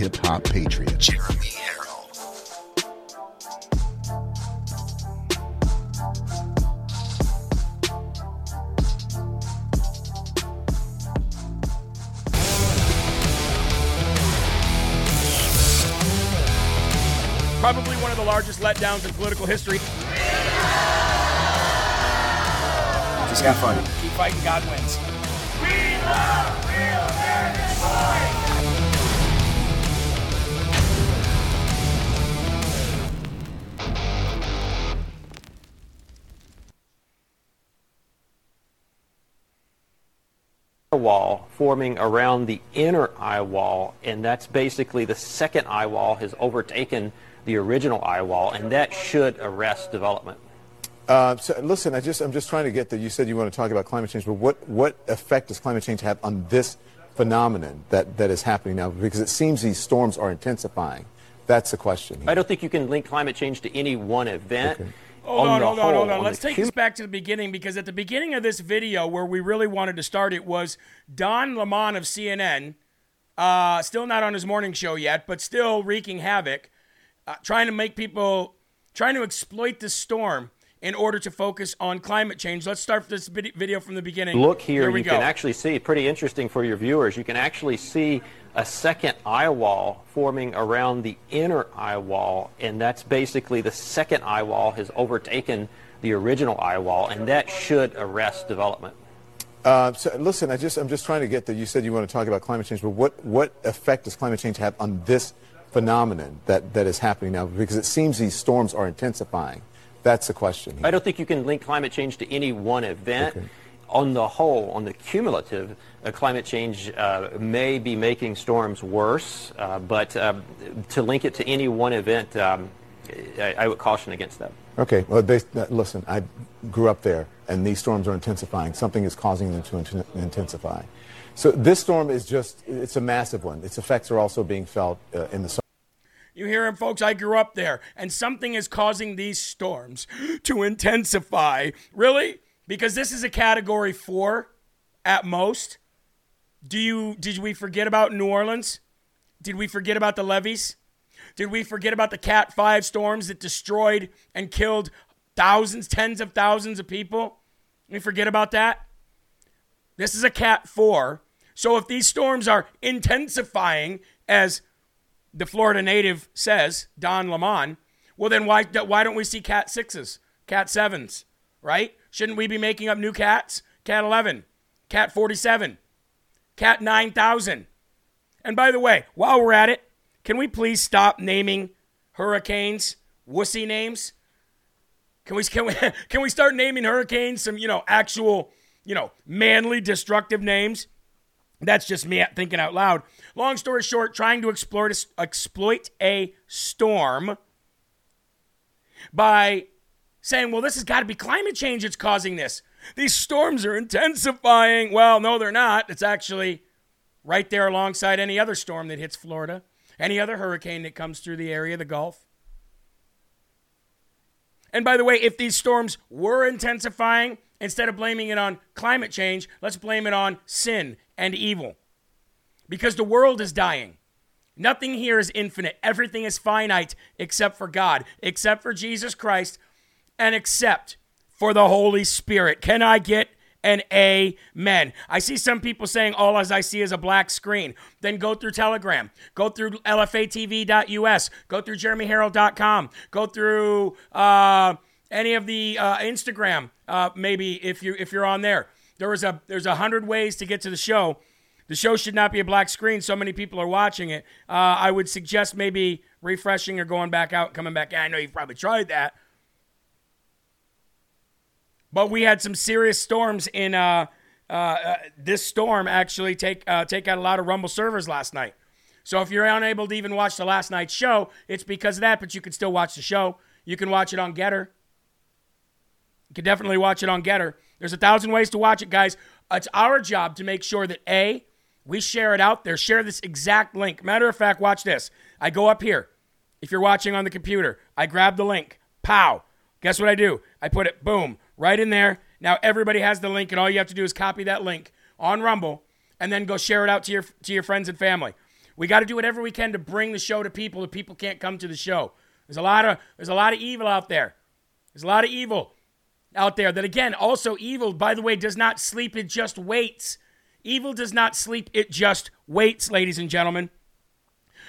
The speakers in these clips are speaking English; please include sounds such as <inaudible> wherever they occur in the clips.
Hip Hop Patriot, Jeremy Herrell. Probably one of the largest letdowns in political history. Just got funny. Keep fighting, God wins. Wall forming around the inner eye wall, and that's basically the second eye wall has overtaken the original eye wall, and that should arrest development. Uh, so listen, I just I'm just trying to get that. You said you want to talk about climate change, but what what effect does climate change have on this phenomenon that, that is happening now? Because it seems these storms are intensifying. That's the question. I don't think you can link climate change to any one event. Okay. Hold On on, hold on, whole, hold on. on Let's take this back to the beginning because at the beginning of this video, where we really wanted to start it, was Don Lemon of CNN, uh, still not on his morning show yet, but still wreaking havoc, uh, trying to make people, trying to exploit this storm in order to focus on climate change. Let's start this video from the beginning. Look here, we you go. can actually see, pretty interesting for your viewers, you can actually see a second eye wall forming around the inner eye wall, and that's basically the second eye wall has overtaken the original eye wall, and that should arrest development. Uh, so listen, I just I'm just trying to get that. You said you want to talk about climate change, but what what effect does climate change have on this phenomenon that, that is happening now? Because it seems these storms are intensifying. That's the question. I don't think you can link climate change to any one event. Okay. On the whole, on the cumulative, uh, climate change uh, may be making storms worse, uh, but um, to link it to any one event, um, I, I would caution against that. Okay. Well, they, uh, listen, I grew up there, and these storms are intensifying. Something is causing them to int- intensify. So this storm is just, it's a massive one. Its effects are also being felt uh, in the summer. You hear him, folks? I grew up there, and something is causing these storms to intensify. Really? Because this is a category four at most. Do you did we forget about New Orleans? Did we forget about the levees? Did we forget about the Cat 5 storms that destroyed and killed thousands, tens of thousands of people? We forget about that? This is a Cat 4. So if these storms are intensifying, as the Florida native says, Don Lemon, well, then why, why don't we see Cat 6s, Cat 7s, right? Shouldn't we be making up new cats? Cat 11, Cat 47, Cat 9000. And by the way, while we're at it, can we please stop naming hurricanes wussy names? Can we, can we, <laughs> can we start naming hurricanes some, you know, actual, you know, manly, destructive names? That's just me thinking out loud. Long story short, trying to exploit exploit a storm by saying, well, this has got to be climate change that's causing this. These storms are intensifying. Well, no, they're not. It's actually right there alongside any other storm that hits Florida, any other hurricane that comes through the area, the Gulf. And by the way, if these storms were intensifying, instead of blaming it on climate change, let's blame it on sin and evil. Because the world is dying. Nothing here is infinite. Everything is finite except for God, except for Jesus Christ, and except for the Holy Spirit. Can I get an amen. I see some people saying all as I see is a black screen. Then go through Telegram, go through LFATV.us, go through JeremyHerrell.com, go through uh, any of the uh, Instagram. Uh, maybe if you if you're on there, there was a there's a hundred ways to get to the show. The show should not be a black screen. So many people are watching it. Uh, I would suggest maybe refreshing or going back out, coming back. I know you've probably tried that. But we had some serious storms in uh, uh, uh, this storm actually take uh, take out a lot of Rumble servers last night. So if you're unable to even watch the last night's show, it's because of that. But you can still watch the show. You can watch it on Getter. You can definitely watch it on Getter. There's a thousand ways to watch it, guys. It's our job to make sure that a we share it out there. Share this exact link. Matter of fact, watch this. I go up here. If you're watching on the computer, I grab the link. Pow. Guess what I do? I put it, boom, right in there. Now everybody has the link, and all you have to do is copy that link on Rumble and then go share it out to your to your friends and family. We got to do whatever we can to bring the show to people that people can't come to the show. There's a lot of there's a lot of evil out there. There's a lot of evil out there that again also evil by the way does not sleep it just waits. Evil does not sleep it just waits, ladies and gentlemen.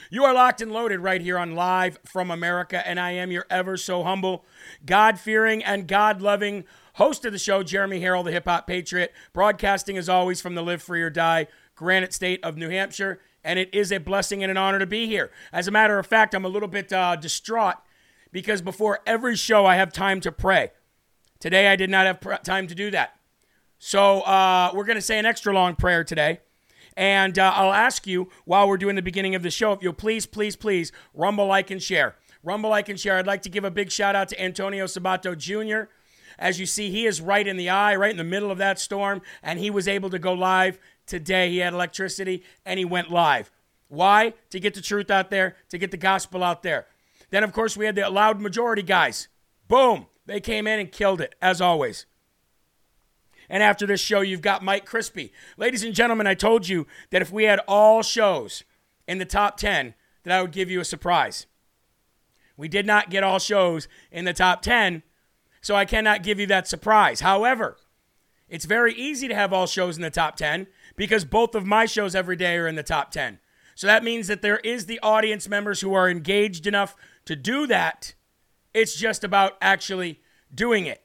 You are locked and loaded right here on Live from America, and I am your ever so humble, God fearing, and God loving host of the show, Jeremy Herrell, the hip hop patriot, broadcasting as always from the Live Free or Die Granite State of New Hampshire. And it is a blessing and an honor to be here. As a matter of fact, I'm a little bit uh, distraught because before every show, I have time to pray. Today, I did not have pr- time to do that. So, uh, we're going to say an extra long prayer today. And uh, I'll ask you while we're doing the beginning of the show if you'll please, please, please rumble, like, and share. Rumble, like, and share. I'd like to give a big shout out to Antonio Sabato Jr. As you see, he is right in the eye, right in the middle of that storm, and he was able to go live today. He had electricity and he went live. Why? To get the truth out there, to get the gospel out there. Then, of course, we had the loud majority guys. Boom! They came in and killed it, as always. And after this show, you've got Mike Crispi. Ladies and gentlemen, I told you that if we had all shows in the top 10, that I would give you a surprise. We did not get all shows in the top 10, so I cannot give you that surprise. However, it's very easy to have all shows in the top 10 because both of my shows every day are in the top 10. So that means that there is the audience members who are engaged enough to do that. It's just about actually doing it.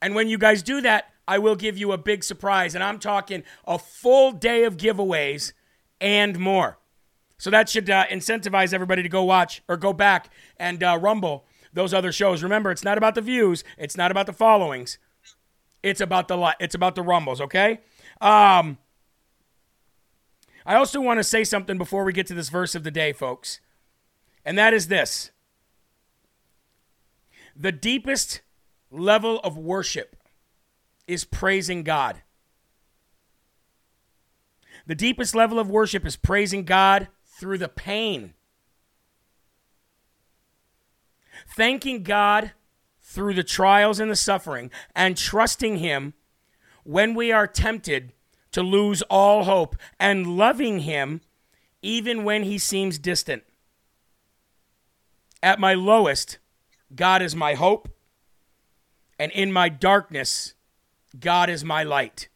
And when you guys do that, I will give you a big surprise. And I'm talking a full day of giveaways and more. So that should uh, incentivize everybody to go watch or go back and uh, rumble those other shows. Remember, it's not about the views, it's not about the followings. It's about the it's about the rumbles, okay? Um I also want to say something before we get to this verse of the day, folks. And that is this. The deepest level of worship is praising God. The deepest level of worship is praising God through the pain thanking God through the trials and the suffering, and trusting Him when we are tempted to lose all hope, and loving Him even when He seems distant. At my lowest, God is my hope, and in my darkness, God is my light.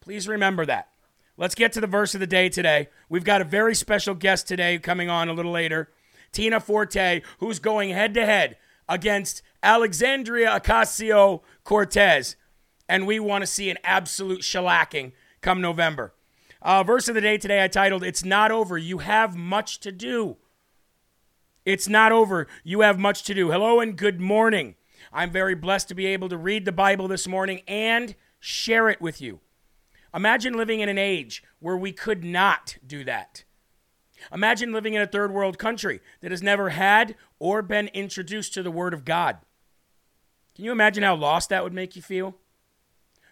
Please remember that. Let's get to the verse of the day today. We've got a very special guest today coming on a little later. Tina Forte, who's going head to head against Alexandria Ocasio Cortez. And we want to see an absolute shellacking come November. Uh, verse of the day today I titled, It's Not Over. You Have Much to Do. It's not over. You have much to do. Hello and good morning. I'm very blessed to be able to read the Bible this morning and share it with you. Imagine living in an age where we could not do that. Imagine living in a third world country that has never had or been introduced to the Word of God. Can you imagine how lost that would make you feel?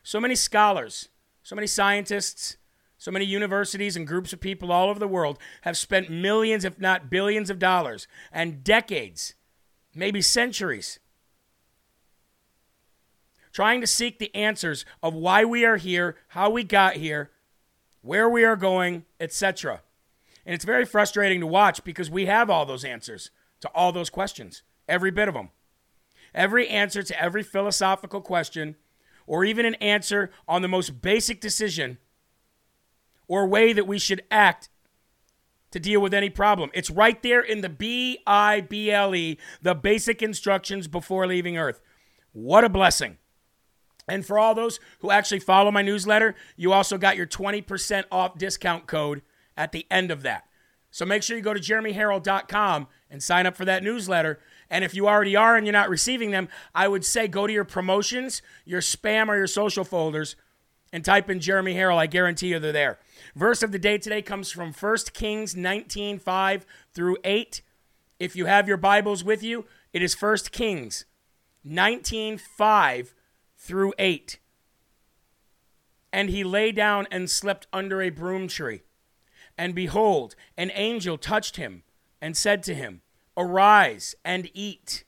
So many scholars, so many scientists, so many universities and groups of people all over the world have spent millions, if not billions, of dollars and decades, maybe centuries, trying to seek the answers of why we are here, how we got here, where we are going, etc. And it's very frustrating to watch because we have all those answers to all those questions, every bit of them. Every answer to every philosophical question, or even an answer on the most basic decision or way that we should act to deal with any problem. It's right there in the B I B L E, the basic instructions before leaving Earth. What a blessing. And for all those who actually follow my newsletter, you also got your 20% off discount code at the end of that. So make sure you go to jeremyherrell.com and sign up for that newsletter. And if you already are and you're not receiving them, I would say go to your promotions, your spam, or your social folders and type in Jeremy Herrell. I guarantee you they're there. Verse of the day today comes from 1 Kings 19 5 through 8. If you have your Bibles with you, it is 1 Kings 19 5 through 8. And he lay down and slept under a broom tree. And behold, an angel touched him and said to him, Arise and eat.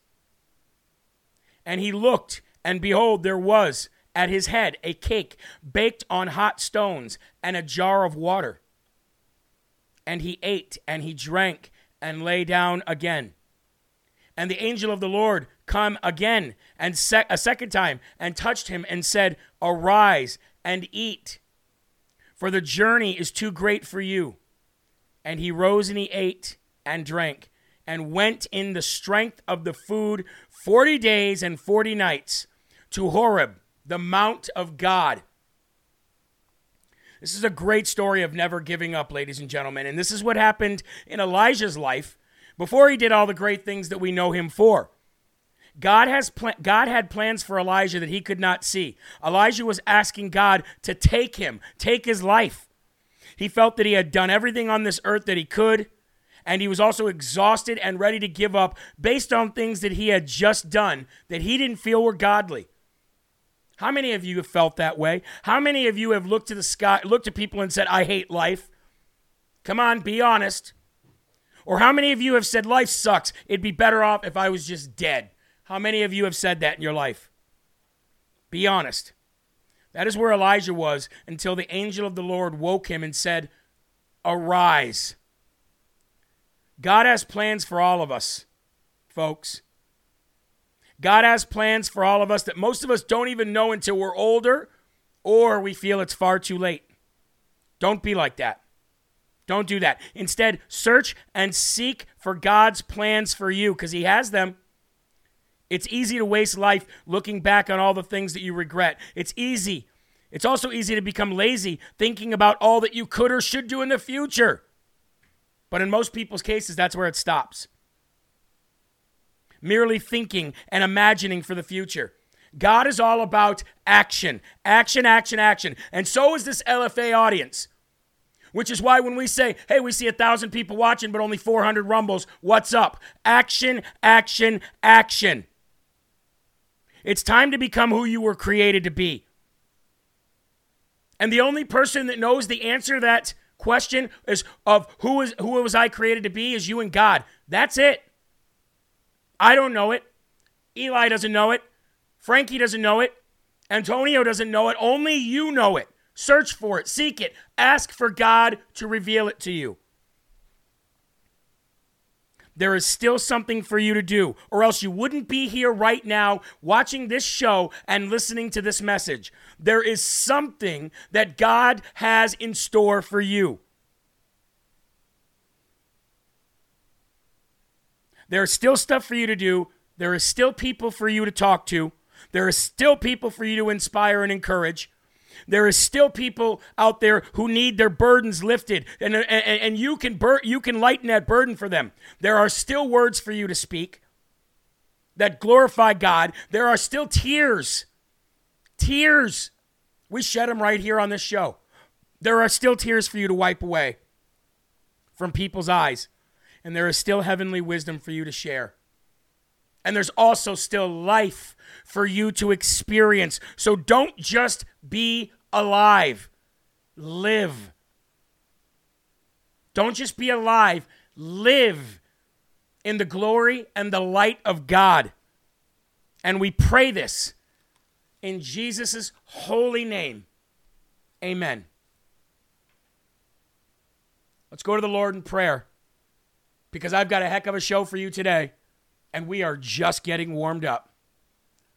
And he looked, and behold, there was at his head a cake baked on hot stones and a jar of water. And he ate and he drank and lay down again. And the angel of the Lord come again and a second time and touched him and said, Arise and eat, for the journey is too great for you. And he rose and he ate and drank and went in the strength of the food 40 days and 40 nights to Horeb, the mount of God. This is a great story of never giving up, ladies and gentlemen. And this is what happened in Elijah's life before he did all the great things that we know him for. God has pl- God had plans for Elijah that he could not see. Elijah was asking God to take him, take his life. He felt that he had done everything on this earth that he could, and he was also exhausted and ready to give up based on things that he had just done that he didn't feel were godly. How many of you have felt that way? How many of you have looked to the sky, looked at people and said, "I hate life"? Come on, be honest. Or how many of you have said, "Life sucks. It'd be better off if I was just dead"? How many of you have said that in your life? Be honest. That is where Elijah was until the angel of the Lord woke him and said, Arise. God has plans for all of us, folks. God has plans for all of us that most of us don't even know until we're older or we feel it's far too late. Don't be like that. Don't do that. Instead, search and seek for God's plans for you because He has them. It's easy to waste life looking back on all the things that you regret. It's easy. It's also easy to become lazy thinking about all that you could or should do in the future. But in most people's cases, that's where it stops. Merely thinking and imagining for the future. God is all about action, action, action, action. And so is this LFA audience. Which is why when we say, hey, we see a thousand people watching, but only 400 rumbles, what's up? Action, action, action. It's time to become who you were created to be. And the only person that knows the answer to that question is of who is who was I created to be is you and God. That's it. I don't know it. Eli doesn't know it. Frankie doesn't know it. Antonio doesn't know it. Only you know it. Search for it, seek it, ask for God to reveal it to you there is still something for you to do, or else you wouldn't be here right now watching this show and listening to this message. There is something that God has in store for you. There is still stuff for you to do. There is still people for you to talk to. There is still people for you to inspire and encourage. There is still people out there who need their burdens lifted, and, and, and you, can bur- you can lighten that burden for them. There are still words for you to speak that glorify God. There are still tears. Tears. We shed them right here on this show. There are still tears for you to wipe away. from people's eyes, and there is still heavenly wisdom for you to share. And there's also still life for you to experience. So don't just be alive, live. Don't just be alive, live in the glory and the light of God. And we pray this in Jesus' holy name. Amen. Let's go to the Lord in prayer because I've got a heck of a show for you today, and we are just getting warmed up.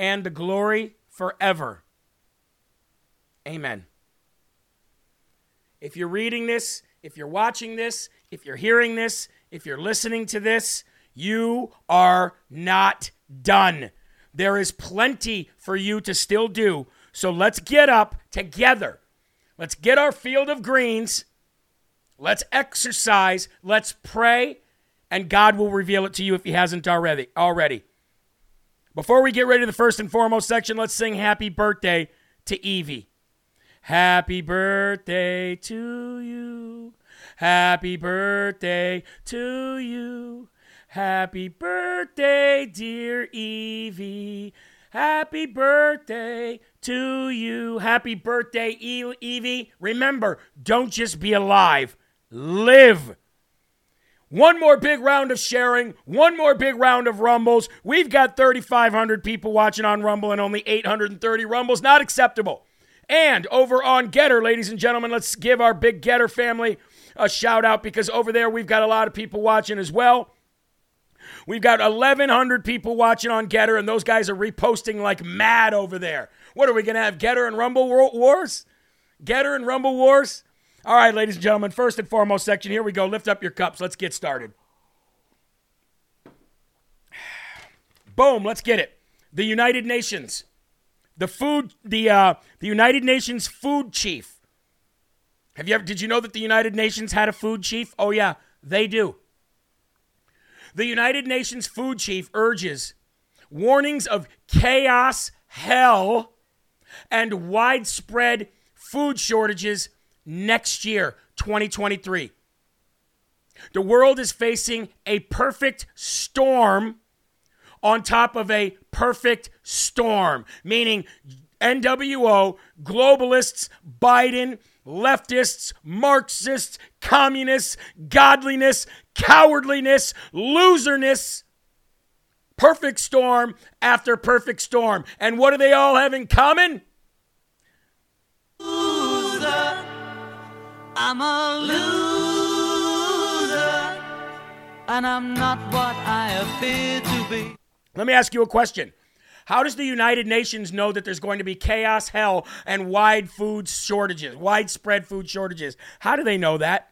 and the glory forever. Amen. If you're reading this, if you're watching this, if you're hearing this, if you're listening to this, you are not done. There is plenty for you to still do. So let's get up together. Let's get our field of greens. Let's exercise. Let's pray. And God will reveal it to you if He hasn't already. Already. Before we get ready to the first and foremost section, let's sing happy birthday to Evie. Happy birthday to you. Happy birthday to you. Happy birthday, dear Evie. Happy birthday to you. Happy birthday, Evie. Remember, don't just be alive, live. One more big round of sharing, one more big round of rumbles. We've got 3,500 people watching on Rumble and only 830 rumbles. Not acceptable. And over on Getter, ladies and gentlemen, let's give our big Getter family a shout out because over there we've got a lot of people watching as well. We've got 1,100 people watching on Getter, and those guys are reposting like mad over there. What are we going to have? Getter and Rumble Wars? Getter and Rumble Wars? All right, ladies and gentlemen, first and foremost section, here we go. Lift up your cups. Let's get started. <sighs> Boom, let's get it. The United Nations. The food, the uh, the United Nations food chief. Have you ever did you know that the United Nations had a food chief? Oh yeah, they do. The United Nations food chief urges warnings of chaos, hell, and widespread food shortages next year, 2023. The world is facing a perfect storm on top of a perfect storm, meaning NWO, globalists, Biden, leftists, Marxists, communists, godliness, cowardliness, loserness. Perfect storm after perfect storm. And what do they all have in common? I'm a loser. And I'm not what I appear to be. Let me ask you a question. How does the United Nations know that there's going to be chaos, hell, and wide food shortages, widespread food shortages? How do they know that?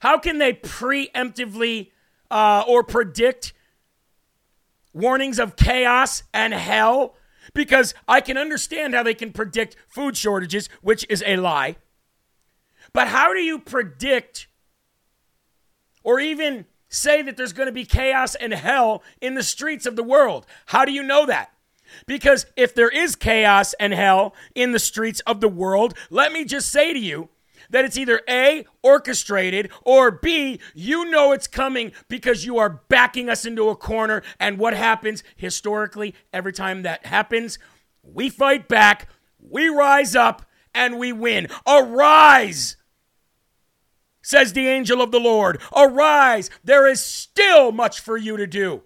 How can they preemptively uh, or predict warnings of chaos and hell? Because I can understand how they can predict food shortages, which is a lie. But how do you predict or even say that there's going to be chaos and hell in the streets of the world. How do you know that? Because if there is chaos and hell in the streets of the world, let me just say to you that it's either A, orchestrated, or B, you know it's coming because you are backing us into a corner. And what happens historically every time that happens? We fight back, we rise up, and we win. Arise! Says the angel of the Lord. Arise, there is still much for you to do.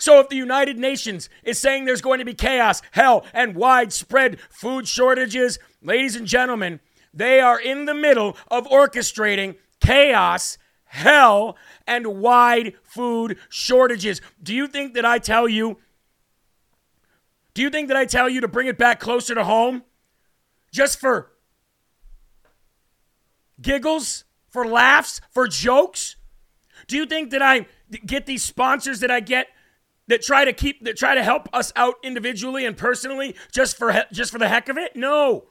So, if the United Nations is saying there's going to be chaos, hell, and widespread food shortages, ladies and gentlemen, they are in the middle of orchestrating chaos, hell, and wide food shortages. Do you think that I tell you? Do you think that I tell you to bring it back closer to home? Just for giggles? For laughs? For jokes? Do you think that I get these sponsors that I get that try to keep that try to help us out individually and personally just for he- just for the heck of it? No.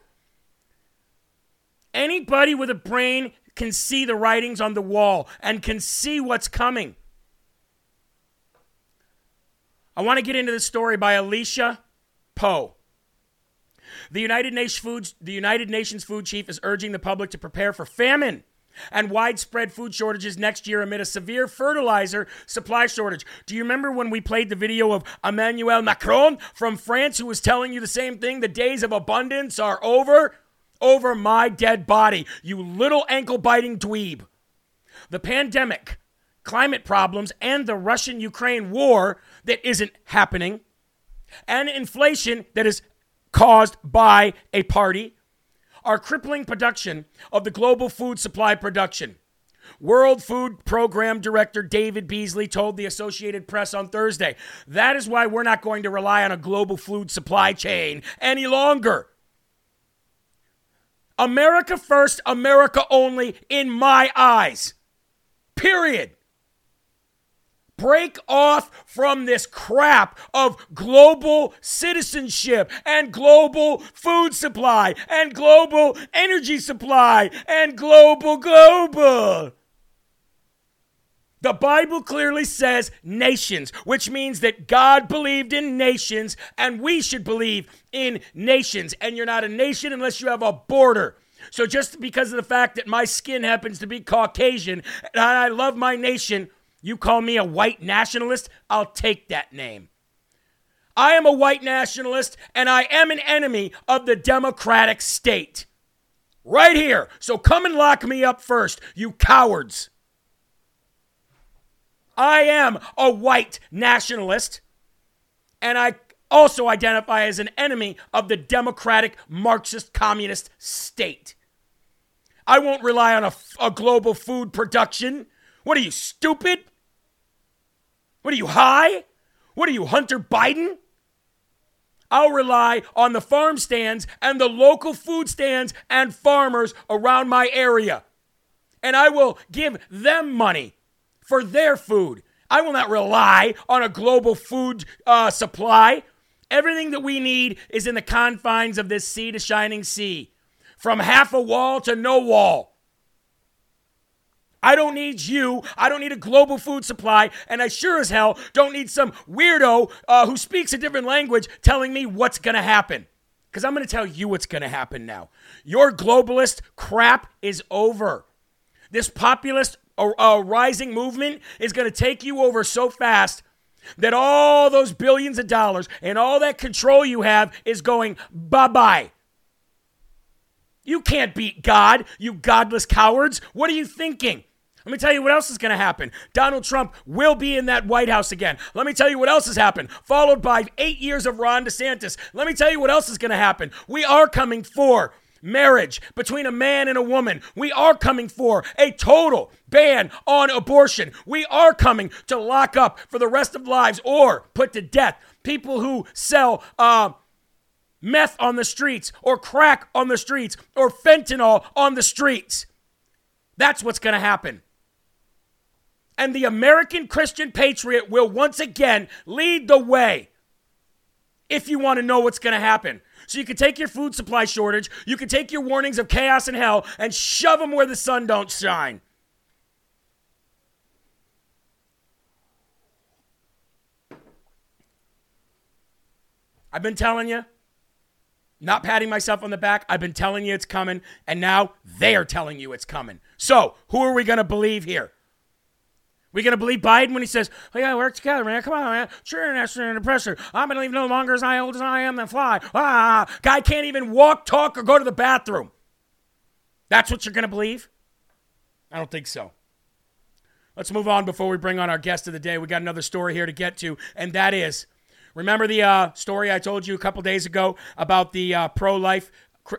Anybody with a brain can see the writings on the wall and can see what's coming. I want to get into the story by Alicia Powe. The United, Nations Food, the United Nations food chief is urging the public to prepare for famine and widespread food shortages next year amid a severe fertilizer supply shortage. Do you remember when we played the video of Emmanuel Macron from France who was telling you the same thing? The days of abundance are over? Over my dead body, you little ankle biting dweeb. The pandemic, climate problems, and the Russian Ukraine war that isn't happening, and inflation that is caused by a party are crippling production of the global food supply production. World Food Program Director David Beasley told the Associated Press on Thursday that is why we're not going to rely on a global food supply chain any longer. America first, America only, in my eyes. Period. Break off from this crap of global citizenship and global food supply and global energy supply and global global. The Bible clearly says nations, which means that God believed in nations and we should believe in nations. And you're not a nation unless you have a border. So just because of the fact that my skin happens to be Caucasian and I love my nation, you call me a white nationalist? I'll take that name. I am a white nationalist and I am an enemy of the democratic state. Right here. So come and lock me up first, you cowards. I am a white nationalist and I also identify as an enemy of the democratic Marxist communist state. I won't rely on a, a global food production. What are you, stupid? What are you, high? What are you, Hunter Biden? I'll rely on the farm stands and the local food stands and farmers around my area. And I will give them money for their food. I will not rely on a global food uh, supply. Everything that we need is in the confines of this sea to shining sea, from half a wall to no wall. I don't need you. I don't need a global food supply. And I sure as hell don't need some weirdo uh, who speaks a different language telling me what's going to happen. Because I'm going to tell you what's going to happen now. Your globalist crap is over. This populist uh, uh, rising movement is going to take you over so fast that all those billions of dollars and all that control you have is going bye bye. You can't beat God, you godless cowards. What are you thinking? Let me tell you what else is going to happen. Donald Trump will be in that White House again. Let me tell you what else has happened. Followed by eight years of Ron DeSantis. Let me tell you what else is going to happen. We are coming for marriage between a man and a woman. We are coming for a total ban on abortion. We are coming to lock up for the rest of lives or put to death people who sell uh, meth on the streets or crack on the streets or fentanyl on the streets. That's what's going to happen and the American Christian patriot will once again lead the way if you want to know what's going to happen. So you can take your food supply shortage, you can take your warnings of chaos and hell and shove them where the sun don't shine. I've been telling you, not patting myself on the back. I've been telling you it's coming, and now they are telling you it's coming. So, who are we going to believe here? We gonna believe Biden when he says, "Oh yeah, work together, man. Come on, man. Sure, national under pressure. I'm gonna leave no longer as I old as I am than fly." Ah, guy can't even walk, talk, or go to the bathroom. That's what you're gonna believe? I don't think so. Let's move on before we bring on our guest of the day. We got another story here to get to, and that is, remember the uh, story I told you a couple days ago about the uh, pro-life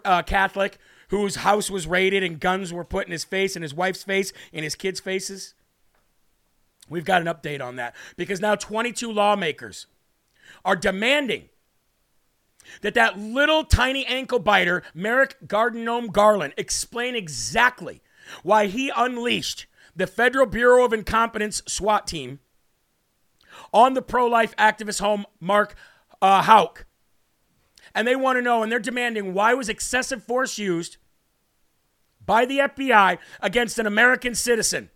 uh, Catholic whose house was raided and guns were put in his face and his wife's face and his kids' faces? We've got an update on that because now 22 lawmakers are demanding that that little tiny ankle biter, Merrick Gardenome Garland, explain exactly why he unleashed the Federal Bureau of Incompetence SWAT team on the pro life activist home, Mark uh, Houck. And they want to know, and they're demanding why was excessive force used by the FBI against an American citizen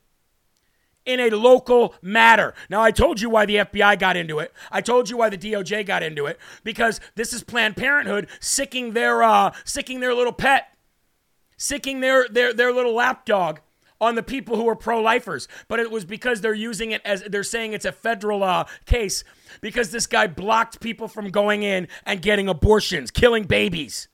in a local matter. Now, I told you why the FBI got into it. I told you why the DOJ got into it because this is Planned Parenthood sicking their uh, sicking their little pet, sicking their their their little lapdog on the people who are pro-lifers. But it was because they're using it as they're saying it's a federal uh, case because this guy blocked people from going in and getting abortions, killing babies.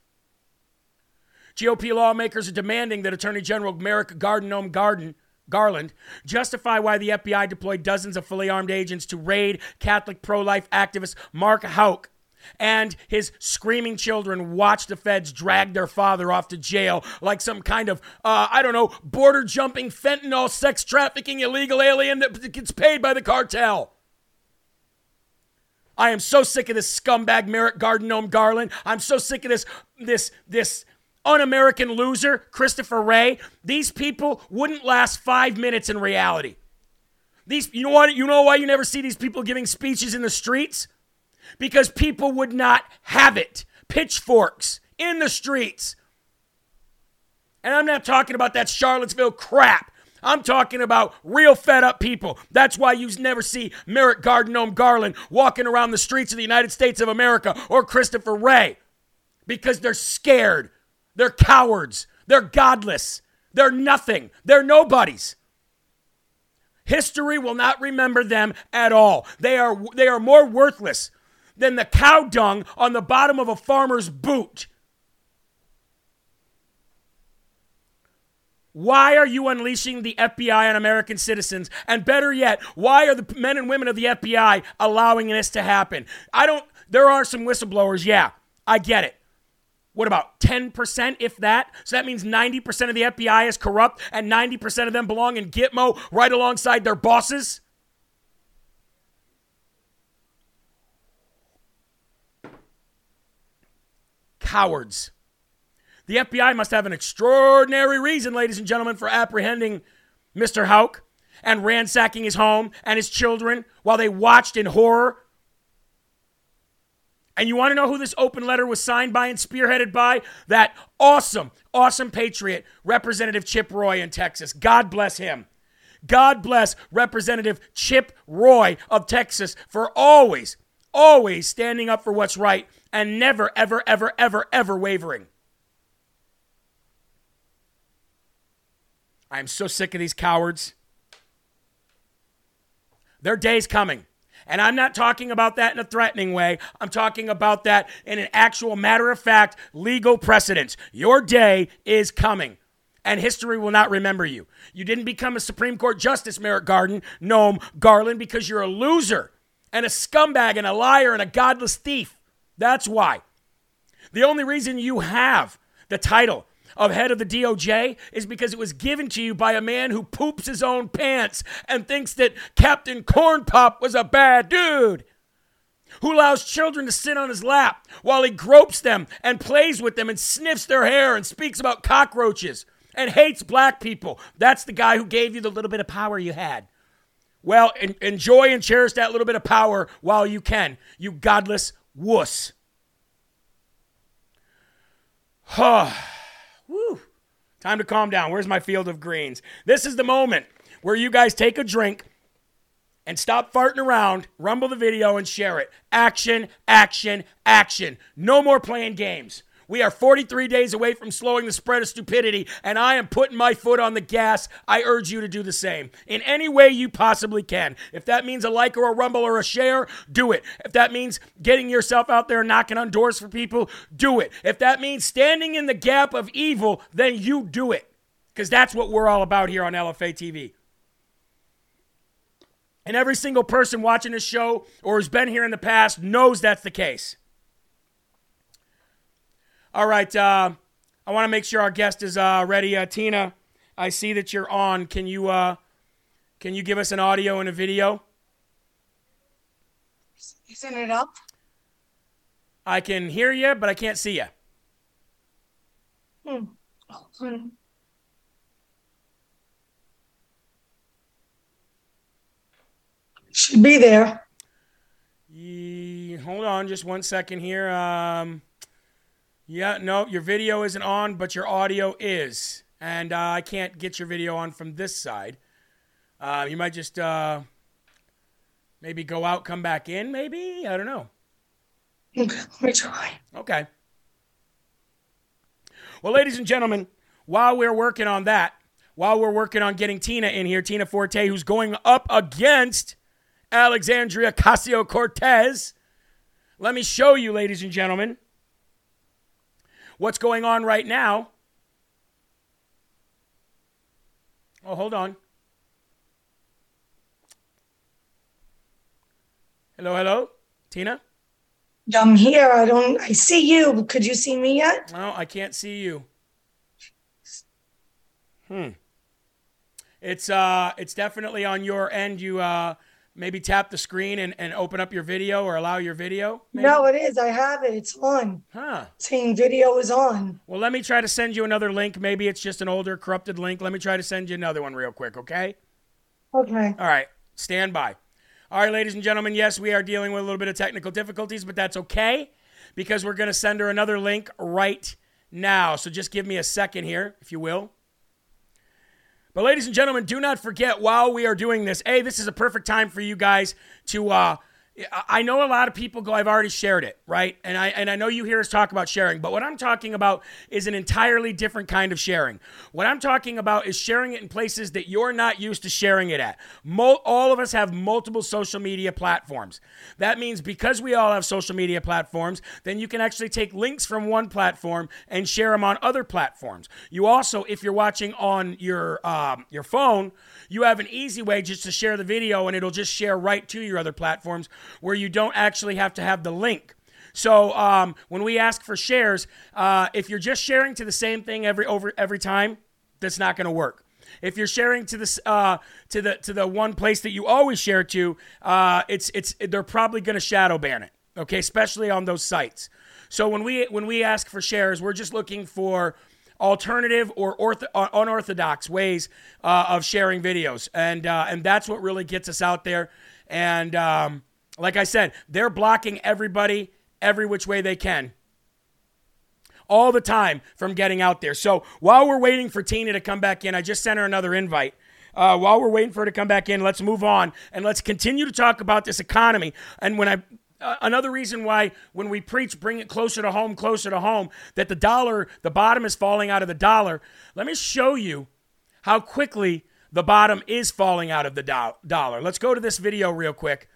GOP lawmakers are demanding that Attorney General Merrick Garden Garden Garland justify why the FBI deployed dozens of fully armed agents to raid Catholic pro-life activist Mark Houck and his screaming children watch the feds drag their father off to jail like some kind of, uh, I don't know, border jumping, fentanyl, sex trafficking, illegal alien that gets paid by the cartel. I am so sick of this scumbag Merrick Garden Garland. I'm so sick of this, this, this un-American loser, Christopher Wray. These people wouldn't last five minutes in reality. These, you know what? You know why you never see these people giving speeches in the streets? Because people would not have it. Pitchforks in the streets. And I'm not talking about that Charlottesville crap. I'm talking about real fed up people. That's why you never see Merrick Garden Garland walking around the streets of the United States of America or Christopher Wray because they're scared they're cowards. They're godless. They're nothing. They're nobodies. History will not remember them at all. They are, they are more worthless than the cow dung on the bottom of a farmer's boot. Why are you unleashing the FBI on American citizens? And better yet, why are the men and women of the FBI allowing this to happen? I don't, there are some whistleblowers, yeah, I get it what about 10%, if that? So that means 90% of the FBI is corrupt and 90% of them belong in Gitmo right alongside their bosses? Cowards. The FBI must have an extraordinary reason, ladies and gentlemen, for apprehending Mr. Houck and ransacking his home and his children while they watched in horror and you want to know who this open letter was signed by and spearheaded by? That awesome, awesome patriot, Representative Chip Roy in Texas. God bless him. God bless Representative Chip Roy of Texas for always, always standing up for what's right and never, ever, ever, ever, ever wavering. I am so sick of these cowards. Their day's coming. And I'm not talking about that in a threatening way. I'm talking about that in an actual matter of fact legal precedence. Your day is coming. And history will not remember you. You didn't become a Supreme Court Justice, Merrick Garden, Noam Garland, because you're a loser and a scumbag and a liar and a godless thief. That's why. The only reason you have the title of head of the DOJ is because it was given to you by a man who poops his own pants and thinks that Captain Corn Pop was a bad dude. Who allows children to sit on his lap while he gropes them and plays with them and sniffs their hair and speaks about cockroaches and hates black people. That's the guy who gave you the little bit of power you had. Well, en- enjoy and cherish that little bit of power while you can, you godless wuss. <sighs> Huh. Time to calm down. Where's my field of greens? This is the moment where you guys take a drink and stop farting around, rumble the video, and share it. Action, action, action. No more playing games. We are 43 days away from slowing the spread of stupidity, and I am putting my foot on the gas. I urge you to do the same in any way you possibly can. If that means a like or a rumble or a share, do it. If that means getting yourself out there knocking on doors for people, do it. If that means standing in the gap of evil, then you do it. Because that's what we're all about here on LFA TV. And every single person watching this show or has been here in the past knows that's the case. All right. Uh, I want to make sure our guest is uh, ready. Uh, Tina, I see that you're on. Can you uh, can you give us an audio and a video? Is it up. I can hear you, but I can't see you. Hmm. hmm. Should be there. Hold on just one second here. Um, yeah, no, your video isn't on, but your audio is. And uh, I can't get your video on from this side. Uh, you might just uh, maybe go out, come back in, maybe? I don't know. Okay, let me try. Okay. Well, ladies and gentlemen, while we're working on that, while we're working on getting Tina in here, Tina Forte, who's going up against Alexandria Ocasio Cortez, let me show you, ladies and gentlemen, what's going on right now. Oh, hold on. Hello, hello, Tina? I'm here. I don't. I see you. Could you see me yet? No, I can't see you. Hmm. It's uh it's definitely on your end. You uh maybe tap the screen and, and open up your video or allow your video. maybe? No, it is. I have it. It's on. Huh. Saying video is on. Well, let me try to send you another link. Maybe it's just an older corrupted link. Let me try to send you another one real quick, okay? Okay. All right. Stand by. All right, ladies and gentlemen, yes, we are dealing with a little bit of technical difficulties, but that's okay because we're going to send her another link right now. So just give me a second here, if you will. But, ladies and gentlemen, do not forget while we are doing this, A, this is a perfect time for you guys to. Uh, I- know a lot of people go, I've already shared it, right? And I and I know you hear us talk about sharing, but what I'm talking about is an entirely different kind of sharing. What I'm talking about is sharing it in places that you're not used to sharing it at. Mo- all of us have multiple social media platforms. That means because we all have social media platforms, then you can actually take links from one platform and share them on other platforms. You also, if you're watching on your um, your phone, you have an easy way just to share the video and it'll just share right to your other platforms where you don't actually have to have the link. So um, when we ask for shares, uh, if you're just sharing to the same thing every over every time, that's not going to work. If you're sharing to this uh, to the to the one place that you always share to, uh, it's it's they're probably going to shadow ban it. Okay, especially on those sites. So when we when we ask for shares, we're just looking for alternative or ortho, uh, unorthodox ways uh, of sharing videos, and uh, and that's what really gets us out there. And um, like I said, they're blocking everybody every which way they can all the time from getting out there. So while we're waiting for Tina to come back in, I just sent her another invite. Uh, while we're waiting for her to come back in, let's move on and let's continue to talk about this economy. And when I uh, another reason why when we preach bring it closer to home closer to home that the dollar the bottom is falling out of the dollar let me show you how quickly the bottom is falling out of the do- dollar let's go to this video real quick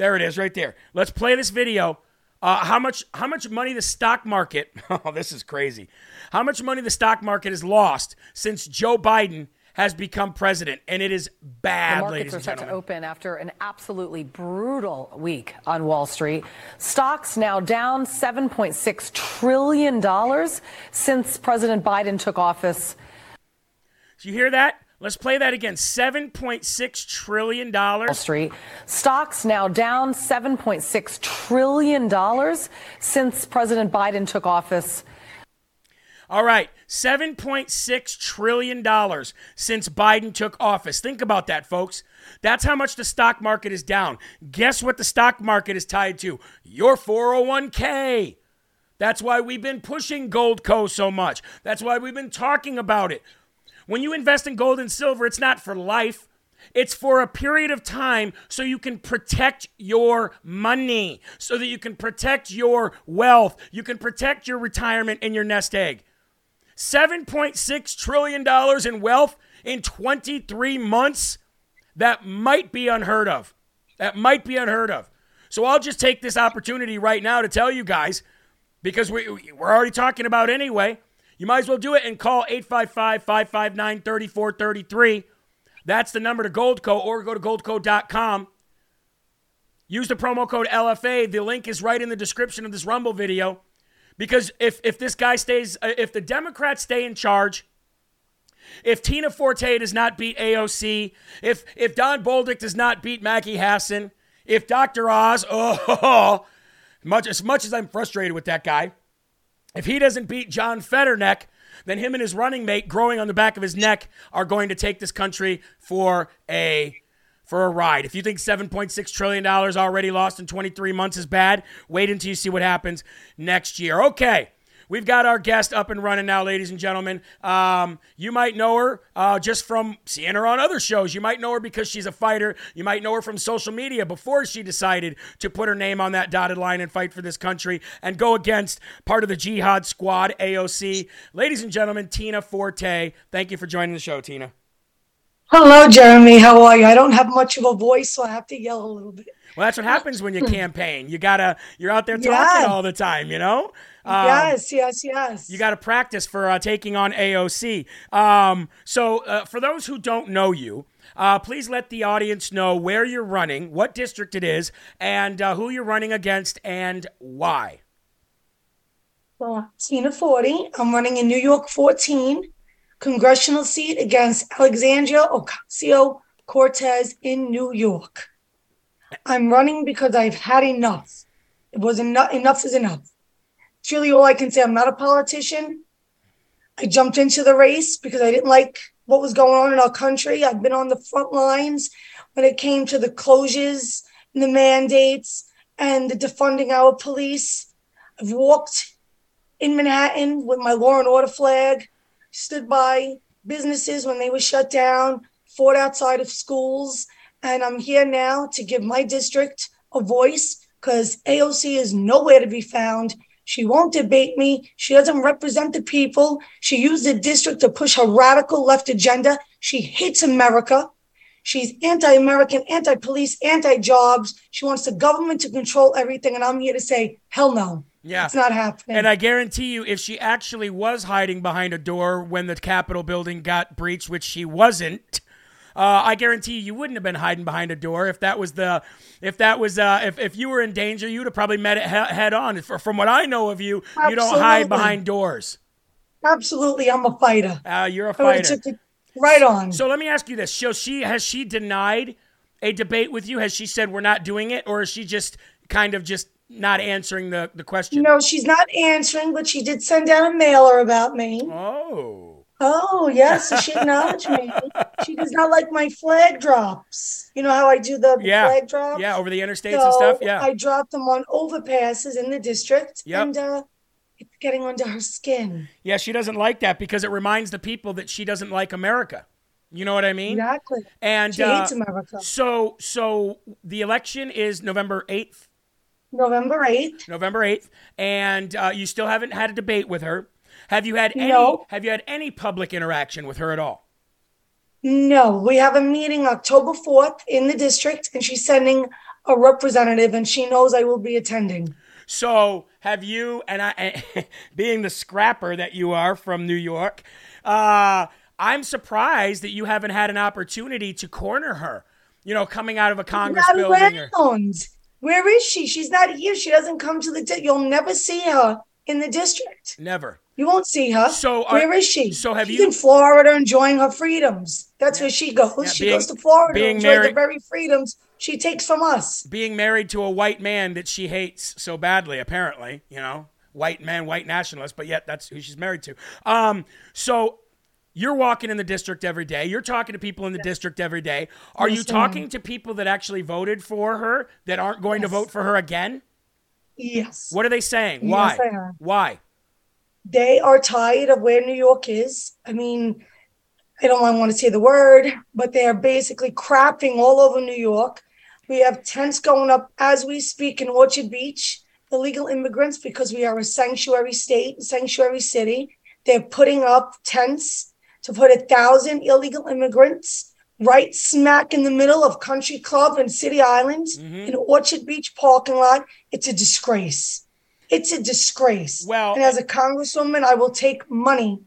there it is right there let's play this video uh, how much how much money the stock market <laughs> oh this is crazy how much money the stock market has lost since joe biden has become president and it is bad The markets ladies are set to open after an absolutely brutal week on Wall Street. Stocks now down $7.6 trillion since President Biden took office. Do you hear that? Let's play that again. $7.6 trillion. Wall Street. Stocks now down $7.6 trillion since President Biden took office. All right, $7.6 trillion since Biden took office. Think about that, folks. That's how much the stock market is down. Guess what the stock market is tied to? Your 401k. That's why we've been pushing Goldco so much. That's why we've been talking about it. When you invest in gold and silver, it's not for life. It's for a period of time so you can protect your money, so that you can protect your wealth, you can protect your retirement and your nest egg. $7.6 trillion in wealth in 23 months? That might be unheard of. That might be unheard of. So I'll just take this opportunity right now to tell you guys, because we, we're already talking about anyway. You might as well do it and call 855 559 3433. That's the number to Goldco, or go to goldco.com. Use the promo code LFA. The link is right in the description of this Rumble video. Because if, if this guy stays, uh, if the Democrats stay in charge, if Tina Forte does not beat AOC, if if Don Bolduc does not beat Maggie Hassan, if Dr. Oz, <laughs> oh, much as much as I'm frustrated with that guy, if he doesn't beat John Fetterneck, then him and his running mate growing on the back of his neck are going to take this country for a for a ride. If you think $7.6 trillion already lost in 23 months is bad, wait until you see what happens next year. Okay. We've got our guest up and running now, ladies and gentlemen. Um, you might know her uh, just from seeing her on other shows. You might know her because she's a fighter. You might know her from social media before she decided to put her name on that dotted line and fight for this country and go against part of the Jihad Squad, AOC. Ladies and gentlemen, Tina Forte. Thank you for joining the show, Tina. Hello, Jeremy. How are you? I don't have much of a voice, so I have to yell a little bit. Well, that's what happens when you campaign. You gotta, you're out there talking Yeah. all the time, you know. Um, yes, yes, yes. You got to practice for uh, taking on AOC. Um, so, uh, for those who don't know you, uh, please let the audience know where you're running, what district it is, and uh, who you're running against, and why. Well, Tina Forte. I'm running in New York 14, congressional seat against Alexandria Ocasio Cortez in New York. I'm running because I've had enough. It was enough. Enough is enough. Really all I can say. I'm not a politician. I jumped into the race because I didn't like what was going on in our country. I've been on the front lines when it came to the closures and the mandates and the defunding our police. I've walked in Manhattan with my law and order flag, stood by businesses when they were shut down, fought outside of schools, and I'm here now to give my district a voice because AOC is nowhere to be found. She won't debate me. She doesn't represent the people. She used the district to push her radical left agenda. She hates America. She's anti American, anti police, anti jobs. She wants the government to control everything. And I'm here to say, hell no. Yeah. It's not happening. And I guarantee you, if she actually was hiding behind a door when the Capitol building got breached, which she wasn't, uh, I guarantee you, you wouldn't have been hiding behind a door if that was the, if that was, uh, if, if you were in danger, you'd have probably met it he- head on. From what I know of you, you don't hide behind doors. Absolutely, I'm a fighter. Uh, you're a fighter. right on. So let me ask you this: So she has she denied a debate with you? Has she said we're not doing it, or is she just kind of just not answering the the question? No, she's not answering, but she did send out a mailer about me. Oh. Oh, yes, so she acknowledged me. She does not like my flag drops. You know how I do the Yeah. flag drops? Yeah, over the interstates and stuff. Yeah. I dropped them on overpasses in the district, Yep. and uh, it's getting under her skin. Yeah, she doesn't like that because it reminds the people that she doesn't like America. You know what I mean? Exactly. And She uh, hates America. So, so the election is November eighth. November 8th. November eighth, and uh, you still haven't had a debate with her. Have you had any? No. Have you had any public interaction with her at all? No, we have a meeting October 4th in the district, and she's sending a representative, and she knows I will be attending. So, have you and I, <laughs> being the scrapper that you are from New York, uh, I'm surprised that you haven't had an opportunity to corner her. You know, coming out of a Congress not building. Around. Where is she? She's not here. She doesn't come to the. Di- You'll never see her in the district. never. You won't see her. So, are- where is she? so have She's you- in Florida enjoying her freedoms. That's where she goes. Yeah, she being- goes to Florida being enjoy married- the very freedoms she takes from us. Being married to a white man that she hates so badly, apparently, you know, white man, white nationalist, but yet that's who she's married to. Um, so you're walking in the district every day. You're talking to people in the district every day. Are you Yes, am. talking to people that actually voted for her that aren't going to vote for her again? Yes. What are they saying? Why? Why? They are tired of where New York is. I mean, I don't want to say the word, but they are basically crapping all over New York. We have tents going up as we speak in Orchard Beach, illegal immigrants, because we are a sanctuary state, sanctuary city. They're putting up tents to put a thousand illegal immigrants right smack in the middle of Country Club and City Island mm-hmm. in Orchard Beach parking lot. It's a disgrace. It's a disgrace. Well- and as a congresswoman, I will take money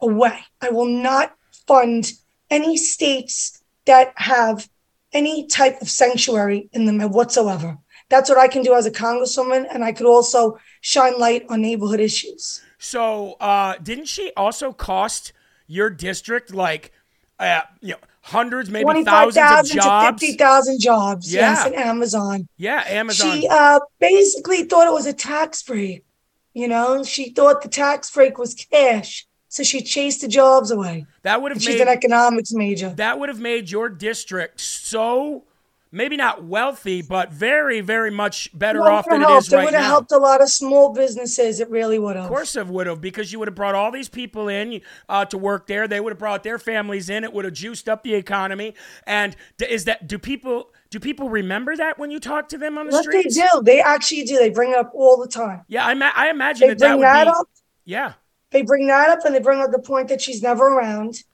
away. I will not fund any states that have any type of sanctuary in them whatsoever. That's what I can do as a congresswoman, and I could also shine light on neighborhood issues. So, uh, didn't she also cost your district like, uh, you know, hundreds, maybe thousands of jobs? fifty thousand jobs. Yes, Yeah. in Amazon. Yeah, Amazon. She uh, basically thought it was a tax break. You know, she thought the tax break was cash. So she chased the jobs away. That would have And she's an economics major. that would have made your district so maybe not wealthy, but very, very much better Well, off it than it helped. is right would have now. helped a lot of small businesses. It really would have. Of course, it would have because you would have brought all these people in uh, to work there. They would have brought their families in. It would have juiced up the economy. And is that do people do people remember that when you talk to them on the What they do, they actually do. They bring it up all the time. Yeah, I, ma- I imagine They that that bring would that be. up. Yeah, They bring that up and they bring up the point that she's never around.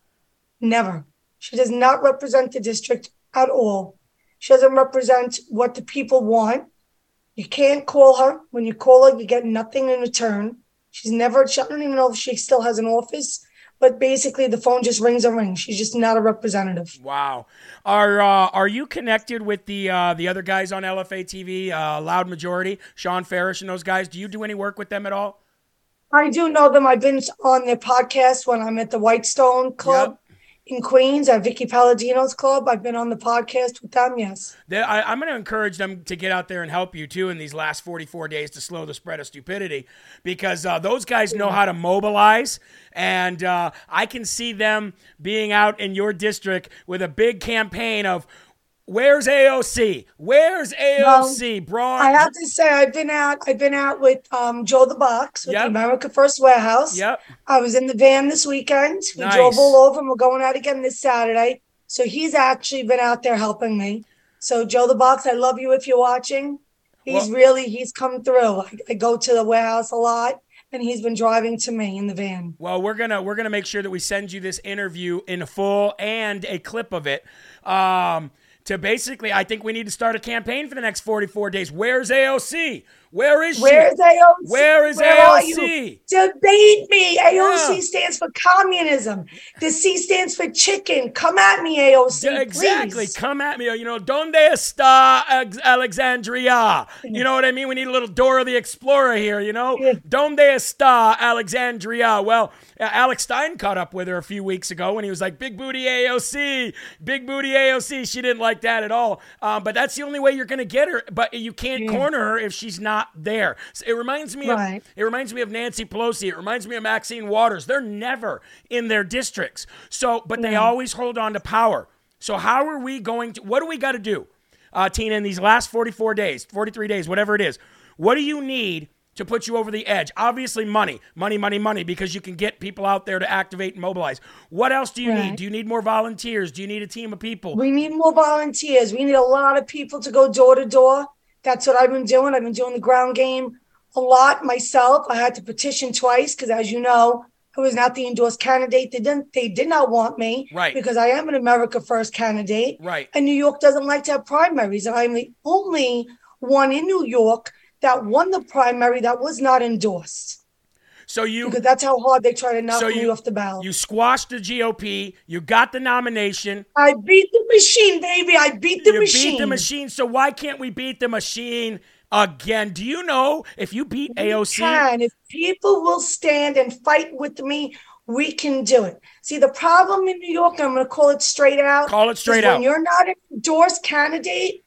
Never. She does not represent the district at all. She doesn't represent what the people want. You can't call her. When you call her, you get nothing in return. She's never, I don't even know if she still has an office, but basically the phone just rings and rings. She's just not a representative. Wow. Are uh, are you connected with the uh, the other guys on LFA TV, uh, Loud Majority, Sean Farish, and those guys? Do you do any work with them at all? I do know them. I've been on their podcast when I'm at the Whitestone Club in Queens at Vickie Paladino's club. I've been on the podcast with them, yes. They, I, I'm going to encourage them to get out there and help you too in these last 44 days to slow the spread of stupidity because uh, those guys know how to mobilize. And uh, I can see them being out in your district with a big campaign of Where's AOC? Where's AOC? Braun. I have to say, I've been out. I've been out with um, Joe the Box with Yep. the America First Warehouse. Yep. I was in the van this weekend. We Nice. drove all over, and we're going out again this Saturday. So he's actually been out there helping me. So Joe the Box, I love you if you're watching. He's Well- really he's come through. I, I go to the warehouse a lot, and he's been driving to me in the van. Well, we're gonna we're gonna make sure that we send you this interview in full and a clip of it. Um, to basically, I think we need to start a campaign for the next 44 days. Where's AOC? Where is she? Where's AOC? Where is Where AOC? Debate me. AOC Yeah. stands for communism. The C stands for chicken. Come at me, AOC. Yeah, exactly. please. Come at me. You know, donde está Alexandria? You know what I mean? We need a little Dora the Explorer here, you know? Donde está Alexandria? Well, Alex Stein caught up with her a few weeks ago and he was like, big booty AOC, big booty AOC. She didn't like that at all. Um, but that's the only way you're going to get her. But you can't corner her if she's not there. So it reminds me Right. of it reminds me of Nancy Pelosi. It reminds me of Maxine Waters. They're never in their districts. So, but they always hold on to power. So how are we going to? What do we got to do, uh, Tina? In these last 44 days, 43 days, whatever it is, what do you need to put you over the edge? Obviously, money, money, money, money, because you can get people out there to activate and mobilize. What else do you need? Do you need more volunteers? Do you need a team of people? We need more volunteers. We need a lot of people to go door to door. That's what I've been doing. I've been doing the ground game a lot myself. I had to petition twice because, as you know, I was not the endorsed candidate. They didn't. They did not want me, Right. Because I am an America First candidate, Right. And New York doesn't like to have primaries, and I'm the only one in New York that won the primary that was not endorsed. So you Because that's how hard they try to knock so me you off the ballot. you squashed the GOP. You got the nomination. I beat the machine, baby. I beat the machine. you machine. beat the machine. So why can't we beat the machine again? Do you know if you beat AOC? can. If people will stand and fight with me, we can do it. See, the problem in New York, I'm going to call it straight out. Call it straight when out. you're not an endorsed candidate,